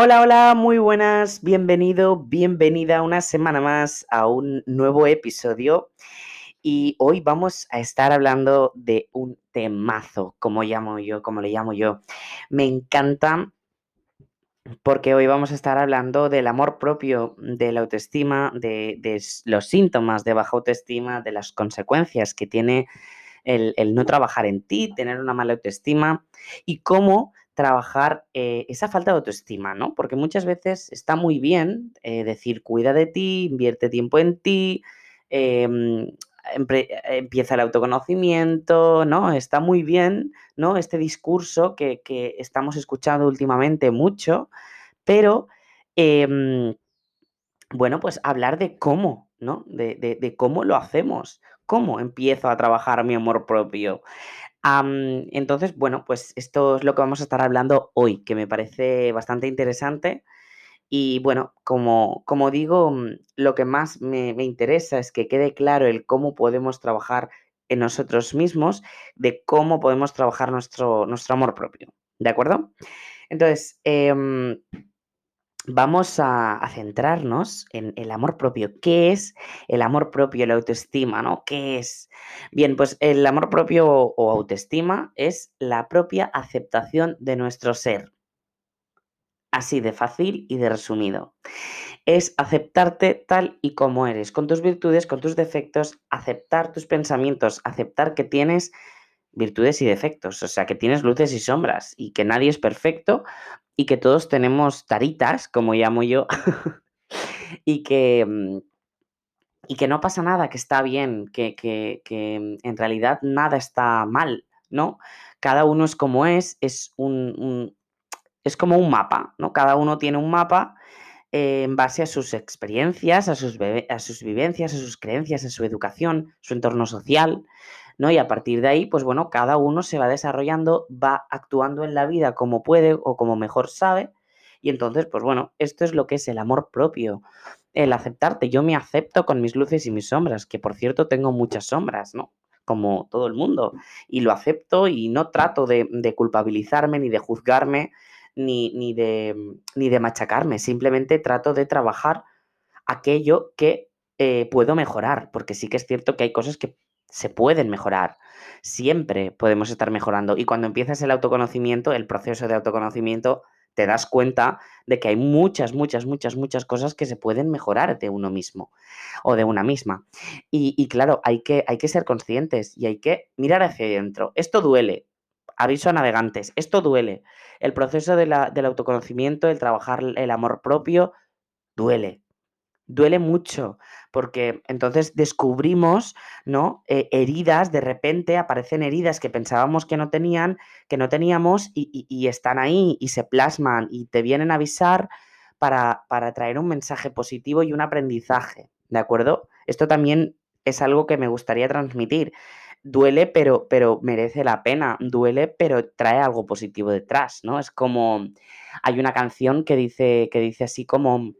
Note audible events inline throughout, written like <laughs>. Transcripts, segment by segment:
Hola, hola, muy buenas, bienvenido, bienvenida una semana más a un nuevo episodio. Y hoy vamos a estar hablando de un temazo, como llamo yo, como le llamo yo. Me encanta porque hoy vamos a estar hablando del amor propio, de la autoestima, de, los síntomas de baja autoestima, de las consecuencias que tiene el no trabajar en ti, tener una mala autoestima y cómo trabajar eh, esa falta de autoestima, ¿no? Porque muchas veces está muy bien eh, decir, cuida de ti, invierte tiempo en ti, em, empieza el autoconocimiento, ¿no? Está muy bien, ¿no? Este discurso que, estamos escuchando últimamente mucho, pero, em, bueno, pues hablar de cómo, ¿no? De, de cómo lo hacemos, cómo empiezo a trabajar mi amor propio entonces, bueno, pues esto es lo que vamos a estar hablando hoy, que me parece bastante interesante. Y bueno, como, como digo, mm, lo que más me, interesa es que quede claro el cómo podemos trabajar en nosotros mismos, de cómo podemos trabajar nuestro, nuestro amor propio. ¿De acuerdo? Entonces, em, vamos a, centrarnos en el amor propio. ¿Qué es el amor propio, la autoestima, ¿no? ¿Qué es? Bien, pues el amor propio o autoestima es la propia aceptación de nuestro ser. Así de fácil y de resumido. Es aceptarte tal y como eres, con tus virtudes, con tus defectos, aceptar tus pensamientos, aceptar que tienes virtudes y defectos, o sea, que tienes luces y sombras y que nadie es perfecto y que todos tenemos taritas, como llamo yo, <laughs> y que... Mm, y que no pasa nada, que está bien, que, mm, en realidad nada está mal, ¿no? Cada uno es como es, es un, es como un mapa, ¿no? Cada uno tiene un mapa eh, en base a sus experiencias, a sus, a sus vivencias, a sus creencias, a su educación, su entorno social, ¿no? Y a partir de ahí, pues bueno, cada uno se va desarrollando, va actuando en la vida como puede o como mejor sabe. Y entonces, pues bueno, esto es lo que es el amor propio, el aceptarte. Yo me acepto con mis luces y mis sombras, que por cierto tengo muchas sombras, ¿no? Como todo el mundo. Y lo acepto y no trato de, culpabilizarme ni de juzgarme ni, ni, de, ni de machacarme. Simplemente trato de trabajar aquello que eh, puedo mejorar, porque sí que es cierto que hay cosas que se pueden mejorar. Siempre podemos estar mejorando. Y cuando empiezas el autoconocimiento, el proceso de autoconocimiento, te das cuenta de que hay muchas, muchas, muchas, muchas cosas que se pueden mejorar de uno mismo o de una misma. Y, claro, hay que, hay que ser conscientes y hay que mirar hacia adentro. Esto duele. Aviso a navegantes, esto duele. El proceso del autoconocimiento, el trabajar el amor propio, duele duele mucho, porque entonces descubrimos, ¿no? Eh, heridas, de repente aparecen heridas que pensábamos que no tenían, que no teníamos y, están ahí y se plasman y te vienen a avisar para, para, traer un mensaje positivo y un aprendizaje, ¿de acuerdo? Esto también es algo que me gustaría transmitir. Duele, pero, pero merece la pena. Duele, pero trae algo positivo detrás, ¿no? Es como hay una canción que dice, que dice así como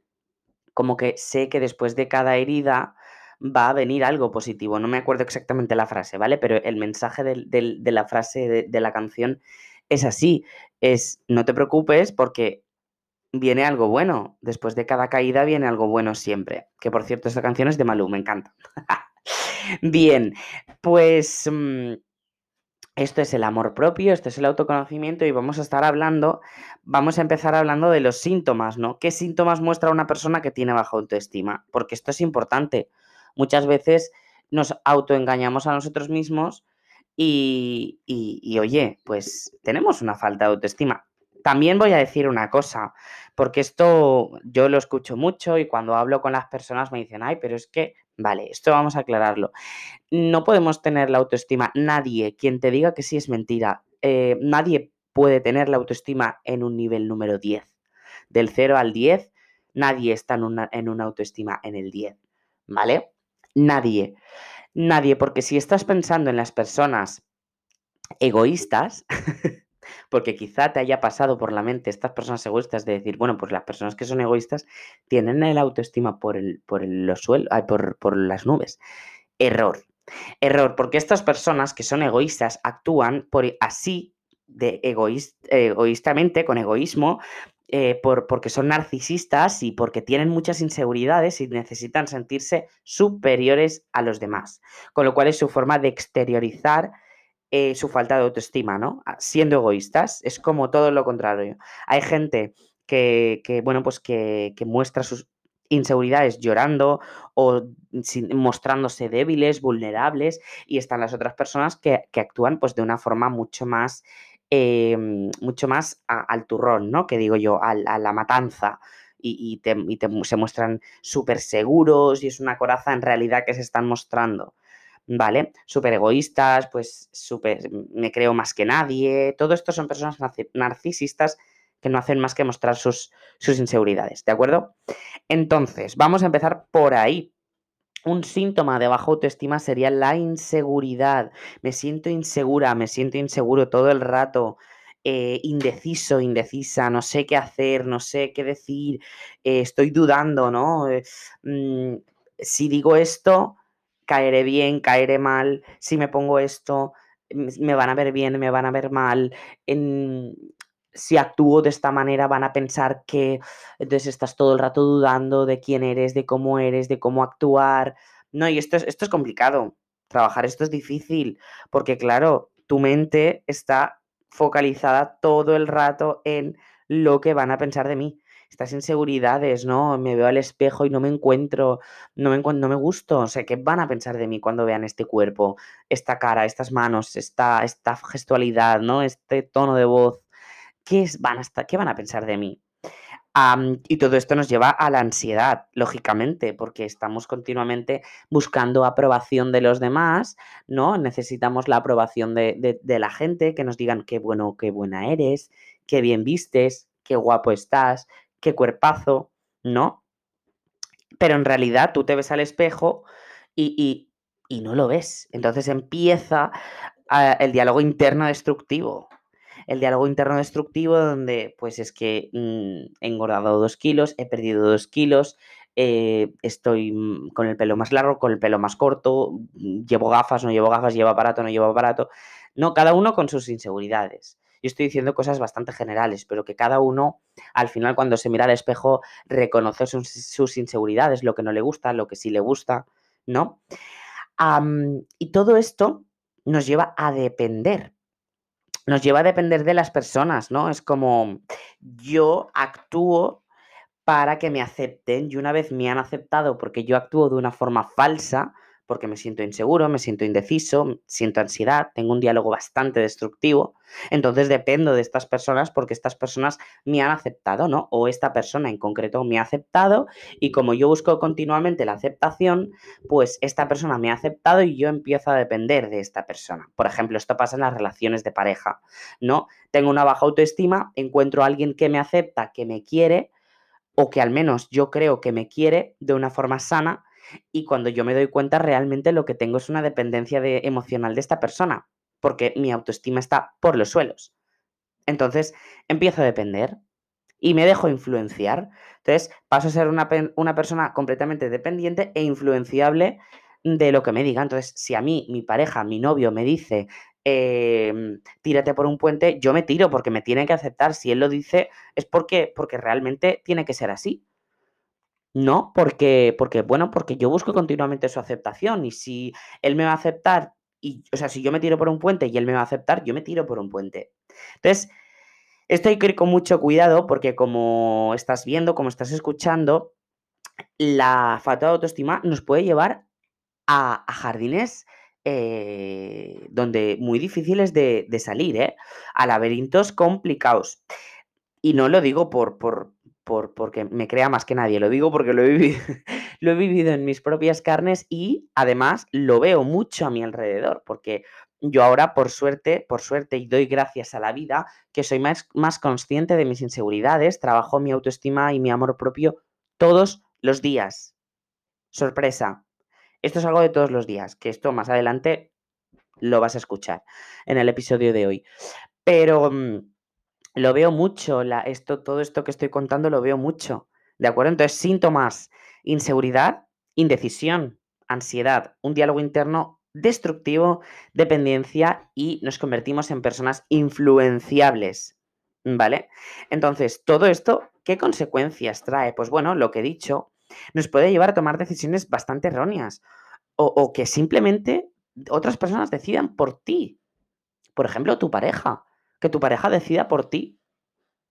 como que sé que después de cada herida va a venir algo positivo. No me acuerdo exactamente la frase, ¿vale? Pero el mensaje de la frase de, la canción es así, es no te preocupes porque viene algo bueno. Después de cada caída viene algo bueno siempre. Que por cierto, esta canción es de Malú, me encanta. <laughs> Bien, pues mm, esto es el amor propio, esto es el autoconocimiento y vamos a estar hablando, vamos a empezar hablando de los síntomas, ¿no? ¿Qué síntomas muestra una persona que tiene baja autoestima? Porque esto es importante. Muchas veces nos autoengañamos a nosotros mismos y, y, oye, pues tenemos una falta de autoestima. También voy a decir una cosa, porque esto yo lo escucho mucho y cuando hablo con las personas me dicen, ay, pero es que Vale, esto vamos a aclararlo. No podemos tener la autoestima. Nadie, quien te diga que sí es mentira. Eh, nadie puede tener la autoestima en un nivel número 10. Del 0 al 10, nadie está en una, en una autoestima en el 10. ¿Vale? Nadie. Nadie, porque si estás pensando en las personas egoístas, <laughs> porque quizá te haya pasado por la mente estas personas egoístas de decir, bueno, pues las personas que son egoístas tienen el autoestima por, el, por los suelos, por, por las nubes. Error. Error, porque estas personas que son egoístas actúan por así de egoístamente, con egoísmo, eh, por, porque son narcisistas y porque tienen muchas inseguridades y necesitan sentirse superiores a los demás. Con lo cual es su forma de exteriorizar eh, su falta de autoestima, ¿no? Ah, siendo egoístas, es como todo lo contrario. Hay gente que, bueno, pues que, muestra sus inseguridades llorando o mostrándose débiles, vulnerables, y están las otras personas que, actúan pues de una forma mucho más Em, mucho más al turrón, ¿no? Que digo yo, a, la matanza. Y, se muestran súper seguros y es una coraza en realidad que se están mostrando. ¿Vale? Súper egoístas, pues súper, me creo más que nadie. Todo esto son personas narcisistas que no hacen más que mostrar sus, sus inseguridades, ¿de acuerdo? Entonces, vamos a empezar por ahí, un síntoma de baja autoestima sería la inseguridad. Me siento insegura, me siento inseguro todo el rato, eh, indeciso, indecisa, no sé qué hacer, no sé qué decir, eh, estoy dudando, ¿no? Eh, mm, si digo esto, caeré bien, caeré mal, si me pongo esto, me van a ver bien, me van a ver mal. Si actúo de esta manera van a pensar que entonces estás todo el rato dudando de quién eres, de cómo eres, de cómo actuar. No, y esto es, esto es complicado. Trabajar esto es difícil, porque claro, tu mente está focalizada todo el rato en lo que van a pensar de mí. Estas inseguridades, ¿no? Me veo al espejo y no me encuentro, no me, no me gusto. O sea, ¿qué van a pensar de mí cuando vean este cuerpo, esta cara, estas manos, esta, esta gestualidad, ¿no? Este tono de voz. ¿qué van, a ¿qué van a pensar de mí? y todo esto nos lleva a la ansiedad, lógicamente, porque estamos continuamente buscando aprobación de los demás, ¿no? Necesitamos la aprobación de, la gente, que nos digan qué bueno, qué buena eres, qué bien vistes, qué guapo estás, qué cuerpazo, ¿no? Pero en realidad tú te ves al espejo y, no lo ves. Entonces empieza ah, el diálogo interno destructivo el diálogo interno destructivo donde pues es que mm, he engordado dos kilos, he perdido dos kilos, eh, estoy mm, con el pelo más largo, con el pelo más corto, mm, llevo gafas, no llevo gafas, llevo aparato, no llevo aparato. No, cada uno con sus inseguridades. Yo estoy diciendo cosas bastante generales, pero que cada uno, al final, cuando se mira al espejo, reconoce sus, inseguridades, lo que no le gusta, lo que sí le gusta, ¿no? y todo esto nos lleva a depender nos lleva a depender de las personas, ¿no? Es como yo actúo para que me acepten y una vez me han aceptado porque yo actúo de una forma falsa, porque me siento inseguro, me siento indeciso, siento ansiedad, tengo un diálogo bastante destructivo. Entonces dependo de estas personas porque estas personas me han aceptado, ¿no? O esta persona en concreto me ha aceptado y como yo busco continuamente la aceptación, pues esta persona me ha aceptado y yo empiezo a depender de esta persona. Por ejemplo, esto pasa en las relaciones de pareja, ¿no? Tengo una baja autoestima, encuentro a alguien que me acepta, que me quiere o que al menos yo creo que me quiere de una forma sana y cuando yo me doy cuenta realmente lo que tengo es una dependencia de, emocional de esta persona, porque mi autoestima está por los suelos. Entonces empiezo a depender y me dejo influenciar. Entonces paso a ser una, persona completamente dependiente e influenciable de lo que me diga. Entonces, si a mí, mi pareja, mi novio me dice, em, tírate por un puente, yo me tiro porque me tiene que aceptar. Si él lo dice, es porque, porque realmente tiene que ser así. No, porque, porque, bueno, porque yo busco continuamente su aceptación y si él me va a aceptar, y, o sea, si yo me tiro por un puente y él me va a aceptar, yo me tiro por un puente. Entonces, esto hay que ir con mucho cuidado porque como estás viendo, como estás escuchando, la falta de autoestima nos puede llevar a, jardines eh, donde muy difíciles de, salir, ¿eh? a laberintos complicados. Y no lo digo por, por, porque me crea más que nadie, lo digo porque lo he, vivido, <laughs> lo he vivido en mis propias carnes y además lo veo mucho a mi alrededor, porque yo ahora, por suerte, por suerte, y doy gracias a la vida, que soy más, más consciente de mis inseguridades, trabajo mi autoestima y mi amor propio todos los días. Sorpresa. Esto es algo de todos los días, que esto más adelante lo vas a escuchar en el episodio de hoy. Pero mm, lo veo mucho, esto, todo esto que estoy contando lo veo mucho. ¿De acuerdo? Entonces, síntomas, inseguridad, indecisión, ansiedad, un diálogo interno destructivo, dependencia y nos convertimos en personas influenciables. ¿Vale? Entonces, todo esto, ¿qué consecuencias trae? Pues bueno, lo que he dicho, nos puede llevar a tomar decisiones bastante erróneas o que simplemente otras personas decidan por ti. Por ejemplo, tu pareja, que tu pareja decida por ti.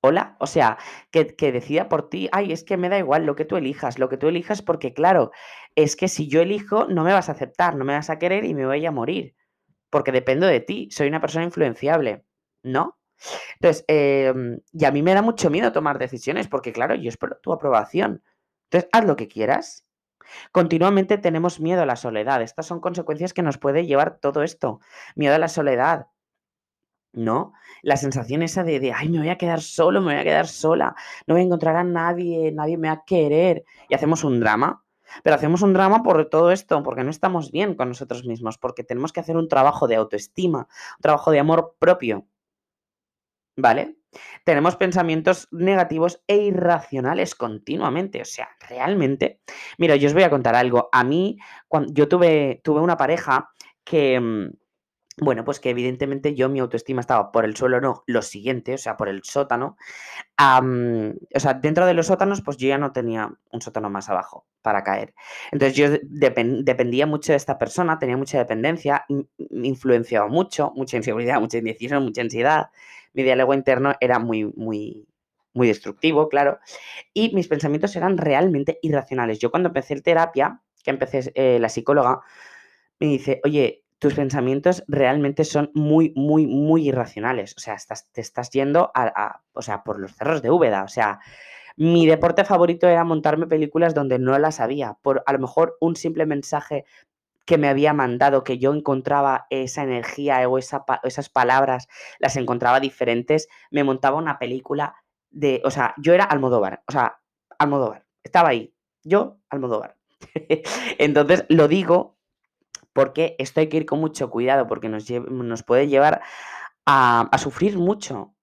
Hola, o sea, que, que, decida por ti, ay, es que me da igual lo que tú elijas, lo que tú elijas, porque claro, es que si yo elijo, no me vas a aceptar, no me vas a querer y me voy a morir, porque dependo de ti, soy una persona influenciable, ¿no? Entonces, eh, y a mí me da mucho miedo tomar decisiones, porque claro, yo espero tu aprobación. Entonces, haz lo que quieras. Continuamente tenemos miedo a la soledad. Estas son consecuencias que nos puede llevar todo esto. Miedo a la soledad. ¿No? La sensación esa de, de, ay, me voy a quedar solo, me voy a quedar sola, no voy a encontrar a nadie, nadie me va a querer. Y hacemos un drama. Pero hacemos un drama por todo esto, porque no estamos bien con nosotros mismos, porque tenemos que hacer un trabajo de autoestima, un trabajo de amor propio. ¿Vale? Tenemos pensamientos negativos e irracionales continuamente. O sea, realmente. Mira, yo os voy a contar algo. A mí, cuando yo tuve, tuve una pareja que. Bueno, pues que evidentemente yo mi autoestima estaba por el suelo, no, lo siguiente, o sea, por el sótano. O sea, dentro de los sótanos, pues yo ya no tenía un sótano más abajo para caer. Entonces yo depend, dependía mucho de esta persona, tenía mucha dependencia, me influenciaba mucho, mucha inseguridad, <laughs> mucha indecisión, mucha ansiedad mi diálogo interno era muy, muy, muy destructivo, claro, y mis pensamientos eran realmente irracionales. Yo cuando empecé el terapia, que empecé eh, la psicóloga, me dice, oye, tus pensamientos realmente son muy, muy, muy irracionales. O sea, estás, te estás yendo a, o sea, por los cerros de Úbeda. O sea, mi deporte favorito era montarme películas donde no las había. Por a lo mejor un simple mensaje que me había mandado, que yo encontraba esa energía o esas palabras, las encontraba diferentes, me montaba una película de, o sea, yo era Almodóvar, o sea, Almodóvar, estaba ahí, yo Almodóvar. <laughs> Entonces lo digo porque esto hay que ir con mucho cuidado, porque nos, nos puede llevar a, a sufrir mucho.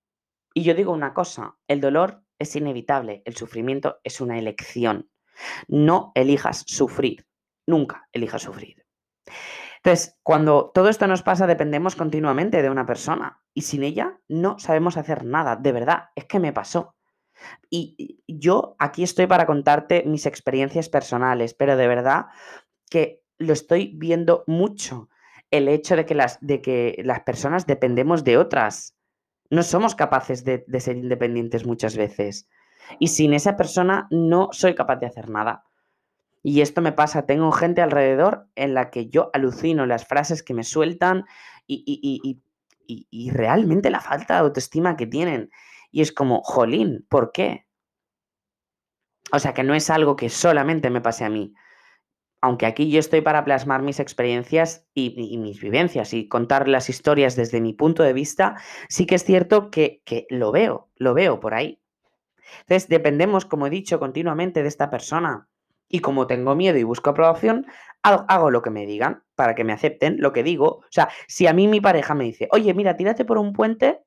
Y yo digo una cosa, el dolor es inevitable, el sufrimiento es una elección. No elijas sufrir, nunca elijas sufrir. Entonces, cuando todo esto nos pasa, dependemos continuamente de una persona y sin ella no sabemos hacer nada. De verdad, es que me pasó. Y yo aquí estoy para contarte mis experiencias personales, pero de verdad que lo estoy viendo mucho. El hecho de que las, de que las personas dependemos de otras. No somos capaces de, de ser independientes muchas veces. Y sin esa persona no soy capaz de hacer nada. Y esto me pasa, tengo gente alrededor en la que yo alucino las frases que me sueltan y, y, realmente la falta de autoestima que tienen. Y es como, jolín, ¿por qué? O sea, que no es algo que solamente me pase a mí. Aunque aquí yo estoy para plasmar mis experiencias y, mis vivencias y contar las historias desde mi punto de vista, sí que es cierto que, que lo veo, lo veo por ahí. Entonces, dependemos, como he dicho, continuamente de esta persona y como tengo miedo y busco aprobación, hago, lo que me digan para que me acepten lo que digo. O sea, si a mí mi pareja me dice, oye, mira, tírate por un puente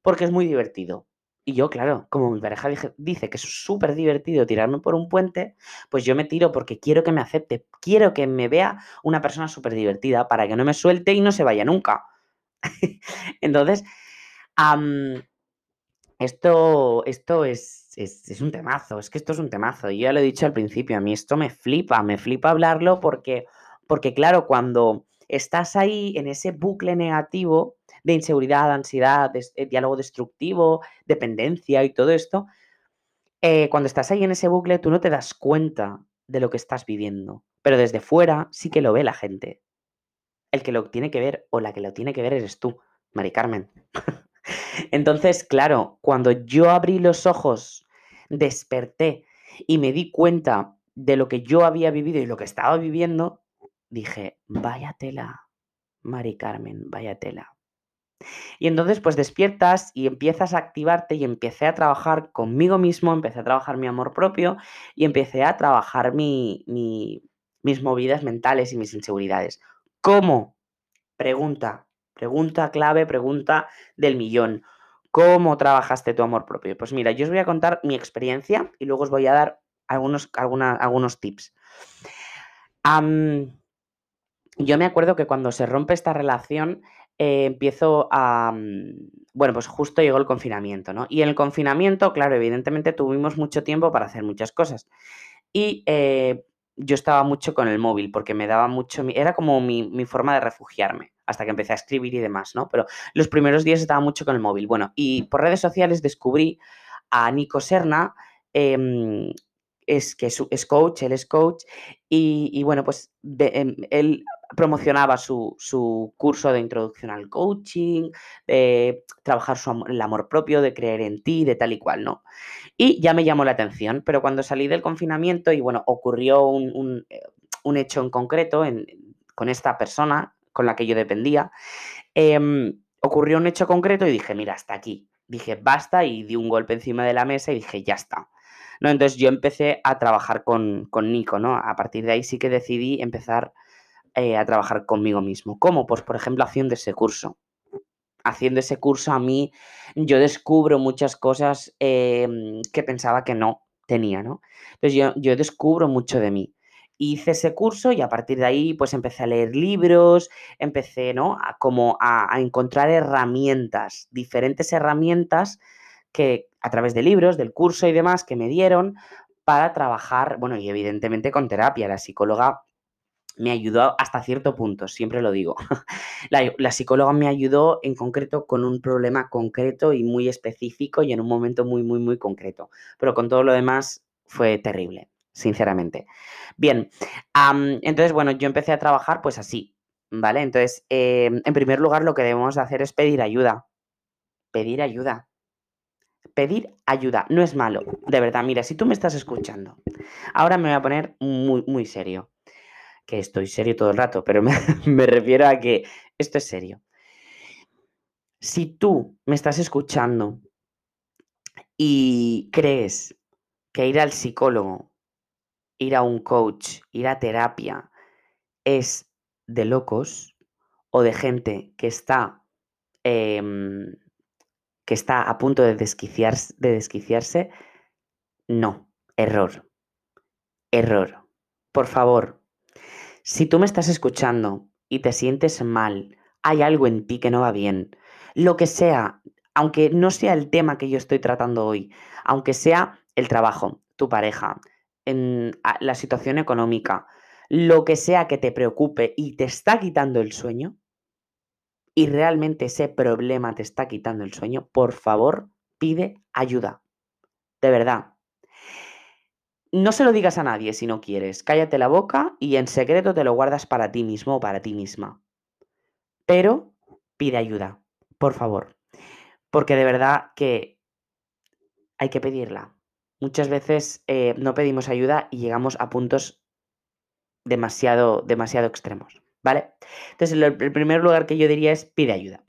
porque es muy divertido. Y yo, claro, como mi pareja dice que es súper divertido tirarme por un puente, pues yo me tiro porque quiero que me acepte, quiero que me vea una persona súper divertida para que no me suelte y no se vaya nunca. <laughs> Entonces, esto, esto es, es, un temazo, es que esto es un temazo. Yo ya lo he dicho al principio, a mí esto me flipa, me flipa hablarlo porque, porque claro, cuando estás ahí en ese bucle negativo de inseguridad, ansiedad, eh, diálogo destructivo, dependencia y todo esto, eh, cuando estás ahí en ese bucle tú no te das cuenta de lo que estás viviendo, pero desde fuera sí que lo ve la gente. El que lo tiene que ver o la que lo tiene que ver eres tú, Mari Carmen. <laughs> Entonces, claro, cuando yo abrí los ojos, desperté y me di cuenta de lo que yo había vivido y lo que estaba viviendo, dije, vaya tela, Mari Carmen, vaya tela. Y entonces pues despiertas y empiezas a activarte y empecé a trabajar conmigo mismo, empecé a trabajar mi amor propio y empecé a trabajar mi, mis movidas mentales y mis inseguridades. ¿Cómo? Pregunta. Pregunta clave, pregunta del millón. ¿Cómo trabajaste tu amor propio? Pues mira, yo os voy a contar mi experiencia y luego os voy a dar algunos, algunos tips. yo me acuerdo que cuando se rompe esta relación, eh, empiezo a... Mm, bueno, pues justo llegó el confinamiento, ¿no? Y en el confinamiento, claro, evidentemente tuvimos mucho tiempo para hacer muchas cosas. Y eh, yo estaba mucho con el móvil porque me daba mucho... Era como mi, mi, forma de refugiarme hasta que empecé a escribir y demás, ¿no? Pero los primeros días estaba mucho con el móvil. Bueno, y por redes sociales descubrí a Nico Serna, em, es que es, coach, él es coach, y, bueno, pues em, él promocionaba su, curso de introducción al coaching, de trabajar su el amor propio, de creer en ti, de tal y cual, ¿no? Y ya me llamó la atención, pero cuando salí del confinamiento y bueno, ocurrió un, eh, hecho en concreto con esta persona con la que yo dependía, em, ocurrió un hecho concreto y dije, mira, hasta aquí. Dije, basta y di un golpe encima de la mesa y dije, ya está. ¿No? Entonces yo empecé a trabajar con, Nico, ¿no? A partir de ahí sí que decidí empezar eh, a trabajar conmigo mismo. ¿Cómo? Pues por ejemplo haciendo ese curso. Haciendo ese curso a mí yo descubro muchas cosas em, que pensaba que no tenía, ¿no? Entonces yo, yo descubro mucho de mí hice ese curso y a partir de ahí pues empecé a leer libros, empecé, ¿no? A como a, encontrar herramientas, diferentes herramientas que a través de libros, del curso y demás que me dieron para trabajar, bueno, y evidentemente con terapia. La psicóloga me ayudó hasta cierto punto, siempre lo digo. <laughs> La, psicóloga me ayudó en concreto con un problema concreto y muy específico y en un momento muy, muy, muy concreto. Pero con todo lo demás fue terrible, sinceramente. Bien, entonces, bueno, yo empecé a trabajar pues así, ¿vale? Entonces, em, en primer lugar, lo que debemos hacer es pedir ayuda. Pedir ayuda pedir ayuda. No es malo, de verdad. Mira, si tú me estás escuchando, ahora me voy a poner muy, muy serio. Que estoy serio todo el rato, pero <laughs> me, refiero a que esto es serio. Si tú me estás escuchando y crees que ir al psicólogo, ir a un coach, ir a terapia es de locos o de gente que está em, que está a punto de desquiciarse, de desquiciarse, no, error. Error. Por favor, si tú me estás escuchando y te sientes mal, hay algo en ti que no va bien, lo que sea, aunque no sea el tema que yo estoy tratando hoy, aunque sea el trabajo, tu pareja, en la situación económica, lo que sea que te preocupe y te está quitando el sueño, y realmente ese problema te está quitando el sueño, por favor, pide ayuda. De verdad. No se lo digas a nadie si no quieres. Cállate la boca y en secreto te lo guardas para ti mismo o para ti misma. Pero pide ayuda, por favor. Porque de verdad que hay que pedirla. Muchas veces eh, no pedimos ayuda y llegamos a puntos demasiado, demasiado extremos. ¿Vale? Entonces, el, primer lugar que yo diría es pide ayuda.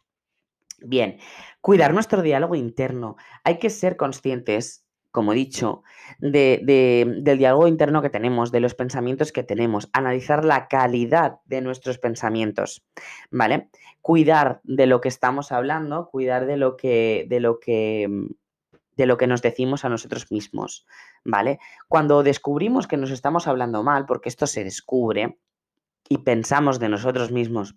Bien, cuidar nuestro diálogo interno. Hay que ser conscientes, como he dicho, del diálogo interno que tenemos, de los pensamientos que tenemos, analizar la calidad de nuestros pensamientos, ¿vale? Cuidar de lo que estamos hablando, cuidar de lo que, de lo que, de lo que nos decimos a nosotros mismos, ¿vale? Cuando descubrimos que nos estamos hablando mal, porque esto se descubre, y pensamos de nosotros mismos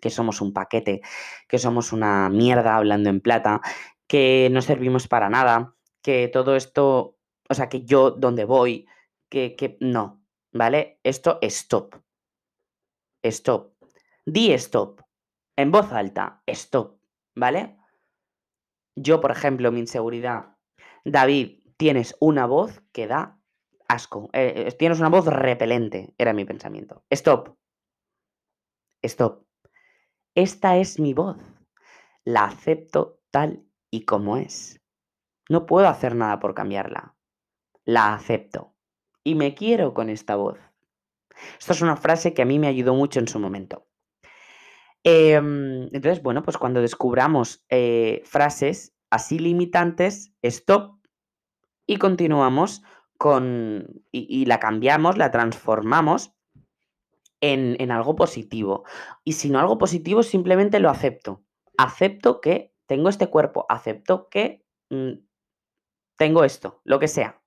que somos un paquete, que somos una mierda hablando en plata, que no servimos para nada, que todo esto, o sea, que yo donde voy, que, que no, ¿vale? Esto, stop. Stop. Di stop. En voz alta, stop, ¿vale? Yo, por ejemplo, mi inseguridad. David, tienes una voz que da asco. Eh, eh, tienes una voz repelente, era mi pensamiento. Stop. Stop. Esta es mi voz. La acepto tal y como es. No puedo hacer nada por cambiarla. La acepto. Y me quiero con esta voz. Esto es una frase que a mí me ayudó mucho en su momento. Em, entonces, bueno, pues cuando descubramos eh, frases así limitantes, stop y continuamos con, y, la cambiamos, la transformamos en, algo positivo. Y si no algo positivo, simplemente lo acepto. Acepto que tengo este cuerpo, acepto que mm, tengo esto, lo que sea.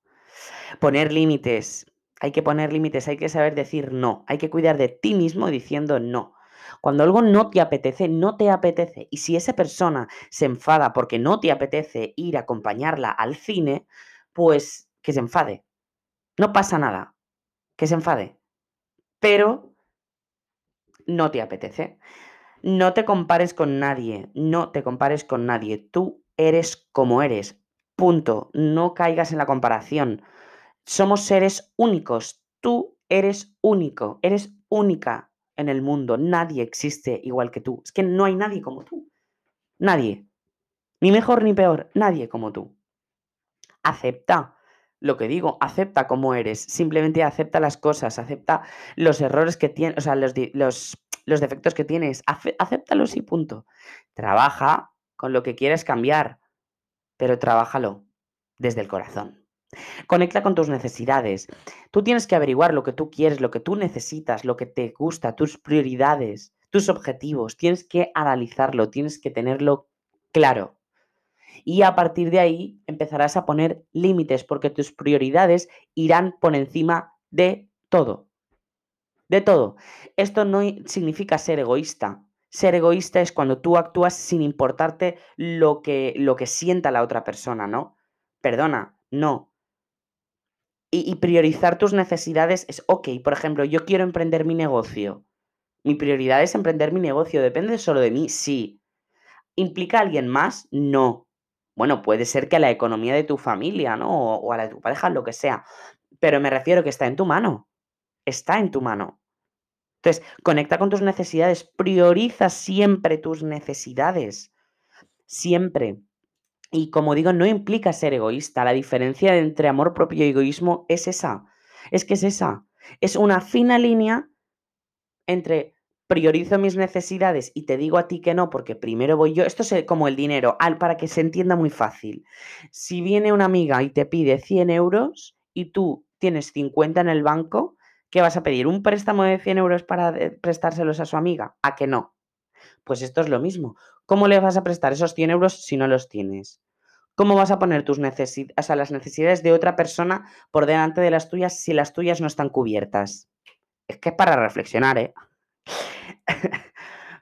Poner límites. Hay que poner límites, hay que saber decir no. Hay que cuidar de ti mismo diciendo no. Cuando algo no te apetece, no te apetece. Y si esa persona se enfada porque no te apetece ir a acompañarla al cine, pues que se enfade. No pasa nada. Que se enfade. Pero no te apetece. No te compares con nadie. No te compares con nadie. Tú eres como eres. Punto. No caigas en la comparación. Somos seres únicos. Tú eres único. Eres única en el mundo. Nadie existe igual que tú. Es que no hay nadie como tú. Nadie. Ni mejor ni peor. Nadie como tú. Acepta lo que digo, acepta como eres. Simplemente acepta las cosas. Acepta los errores que tienes, o sea, los, los, los defectos que tienes. Acéptalos y punto. Trabaja con lo que quieres cambiar, pero trabájalo desde el corazón. Conecta con tus necesidades. Tú tienes que averiguar lo que tú quieres, lo que tú necesitas, lo que te gusta, tus prioridades, tus objetivos. Tienes que analizarlo, tienes que tenerlo claro. Y a partir de ahí empezarás a poner límites porque tus prioridades irán por encima de todo. De todo. Esto no significa ser egoísta. Ser egoísta es cuando tú actúas sin importarte lo que, lo que sienta la otra persona, ¿no? Perdona, no. Y, y priorizar tus necesidades es, ok, por ejemplo, yo quiero emprender mi negocio. Mi prioridad es emprender mi negocio. ¿Depende solo de mí? Sí. ¿Implica a alguien más? No. Bueno, puede ser que a la economía de tu familia, ¿no? O, a la de tu pareja, lo que sea. Pero me refiero que está en tu mano. Está en tu mano. Entonces, conecta con tus necesidades, prioriza siempre tus necesidades. Siempre. Y como digo, no implica ser egoísta. La diferencia entre amor propio y egoísmo es esa. Es que es esa. Es una fina línea entre priorizo mis necesidades y te digo a ti que no porque primero voy yo. Esto es como el dinero, al, para que se entienda muy fácil. Si viene una amiga y te pide 100 euros y tú tienes 50 en el banco, ¿Qué vas a pedir? ¿Un préstamo de 100 euros para prestárselos a su amiga? ¿A que no? Pues esto es lo mismo. ¿Cómo le vas a prestar esos 100 euros si no los tienes? ¿Cómo vas a poner tus necesidades, o sea, las necesidades de otra persona por delante de las tuyas si las tuyas no están cubiertas? Es que es para reflexionar, ¿eh? <laughs>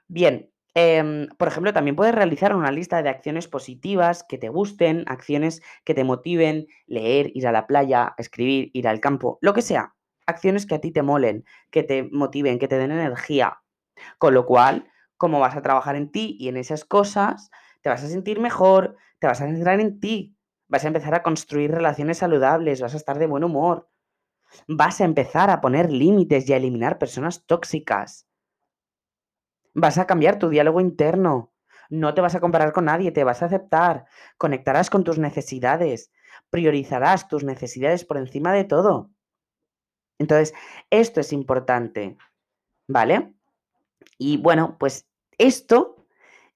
Bien, eh, por ejemplo, también puedes realizar una lista de acciones positivas que te gusten, acciones que te motiven, leer, ir a la playa, escribir, ir al campo, lo que sea acciones que a ti te molen, que te motiven, que te den energía. Con lo cual, como vas a trabajar en ti y en esas cosas, te vas a sentir mejor, te vas a centrar en ti, vas a empezar a construir relaciones saludables, vas a estar de buen humor, vas a empezar a poner límites y a eliminar personas tóxicas. Vas a cambiar tu diálogo interno. No te vas a comparar con nadie, te vas a aceptar, conectarás con tus necesidades, priorizarás tus necesidades por encima de todo. Entonces, esto es importante, ¿vale? Y bueno, pues esto,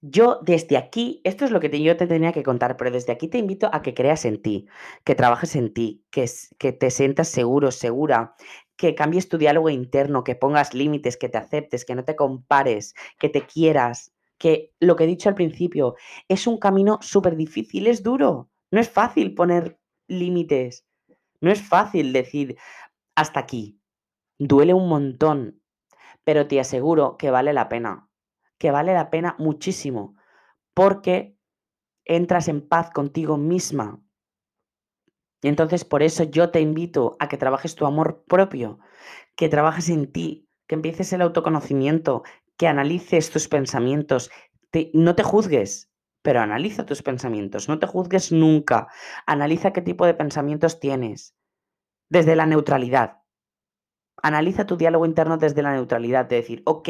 yo desde aquí, esto es lo que yo te tenía que contar, pero desde aquí te invito a que creas en ti, que trabajes en ti, que, que te sientas seguro, segura, que cambies tu diálogo interno, que pongas límites, que te aceptes, que no te compares, que te quieras, que lo que he dicho al principio, es un camino súper difícil, es duro, no es fácil poner límites, no es fácil decir, hasta aquí. Duele un montón, pero te aseguro que vale la pena, que vale la pena muchísimo, porque entras en paz contigo misma. Y entonces por eso yo te invito a que trabajes tu amor propio, que trabajes en ti, que empieces el autoconocimiento, que analices tus pensamientos, no te juzgues, pero analiza tus pensamientos, no te juzgues nunca, analiza qué tipo de pensamientos tienes, desde la neutralidad. Analiza tu diálogo interno desde la neutralidad, de decir, ok,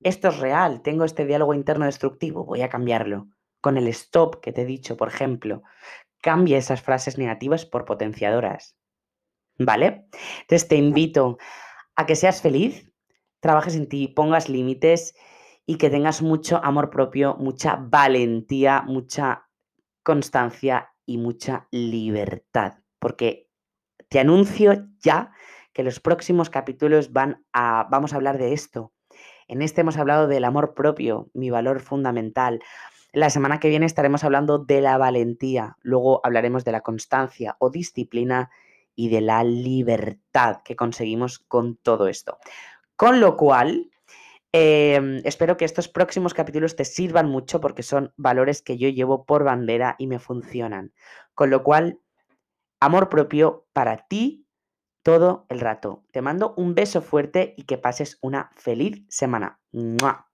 esto es real, tengo este diálogo interno destructivo, voy a cambiarlo. Con el stop que te he dicho, por ejemplo, cambia esas frases negativas por potenciadoras. ¿Vale? Entonces te invito a que seas feliz, trabajes en ti, pongas límites y que tengas mucho amor propio, mucha valentía, mucha constancia y mucha libertad. Porque te anuncio ya que los próximos capítulos van a, vamos a hablar de esto. En este hemos hablado del amor propio, mi valor fundamental. La semana que viene estaremos hablando de la valentía, luego hablaremos de la constancia o disciplina y de la libertad que conseguimos con todo esto. Con lo cual, Em, espero que estos próximos capítulos te sirvan mucho porque son valores que yo llevo por bandera y me funcionan. Con lo cual, amor propio para ti todo el rato. Te mando un beso fuerte y que pases una feliz semana. ¡Mua!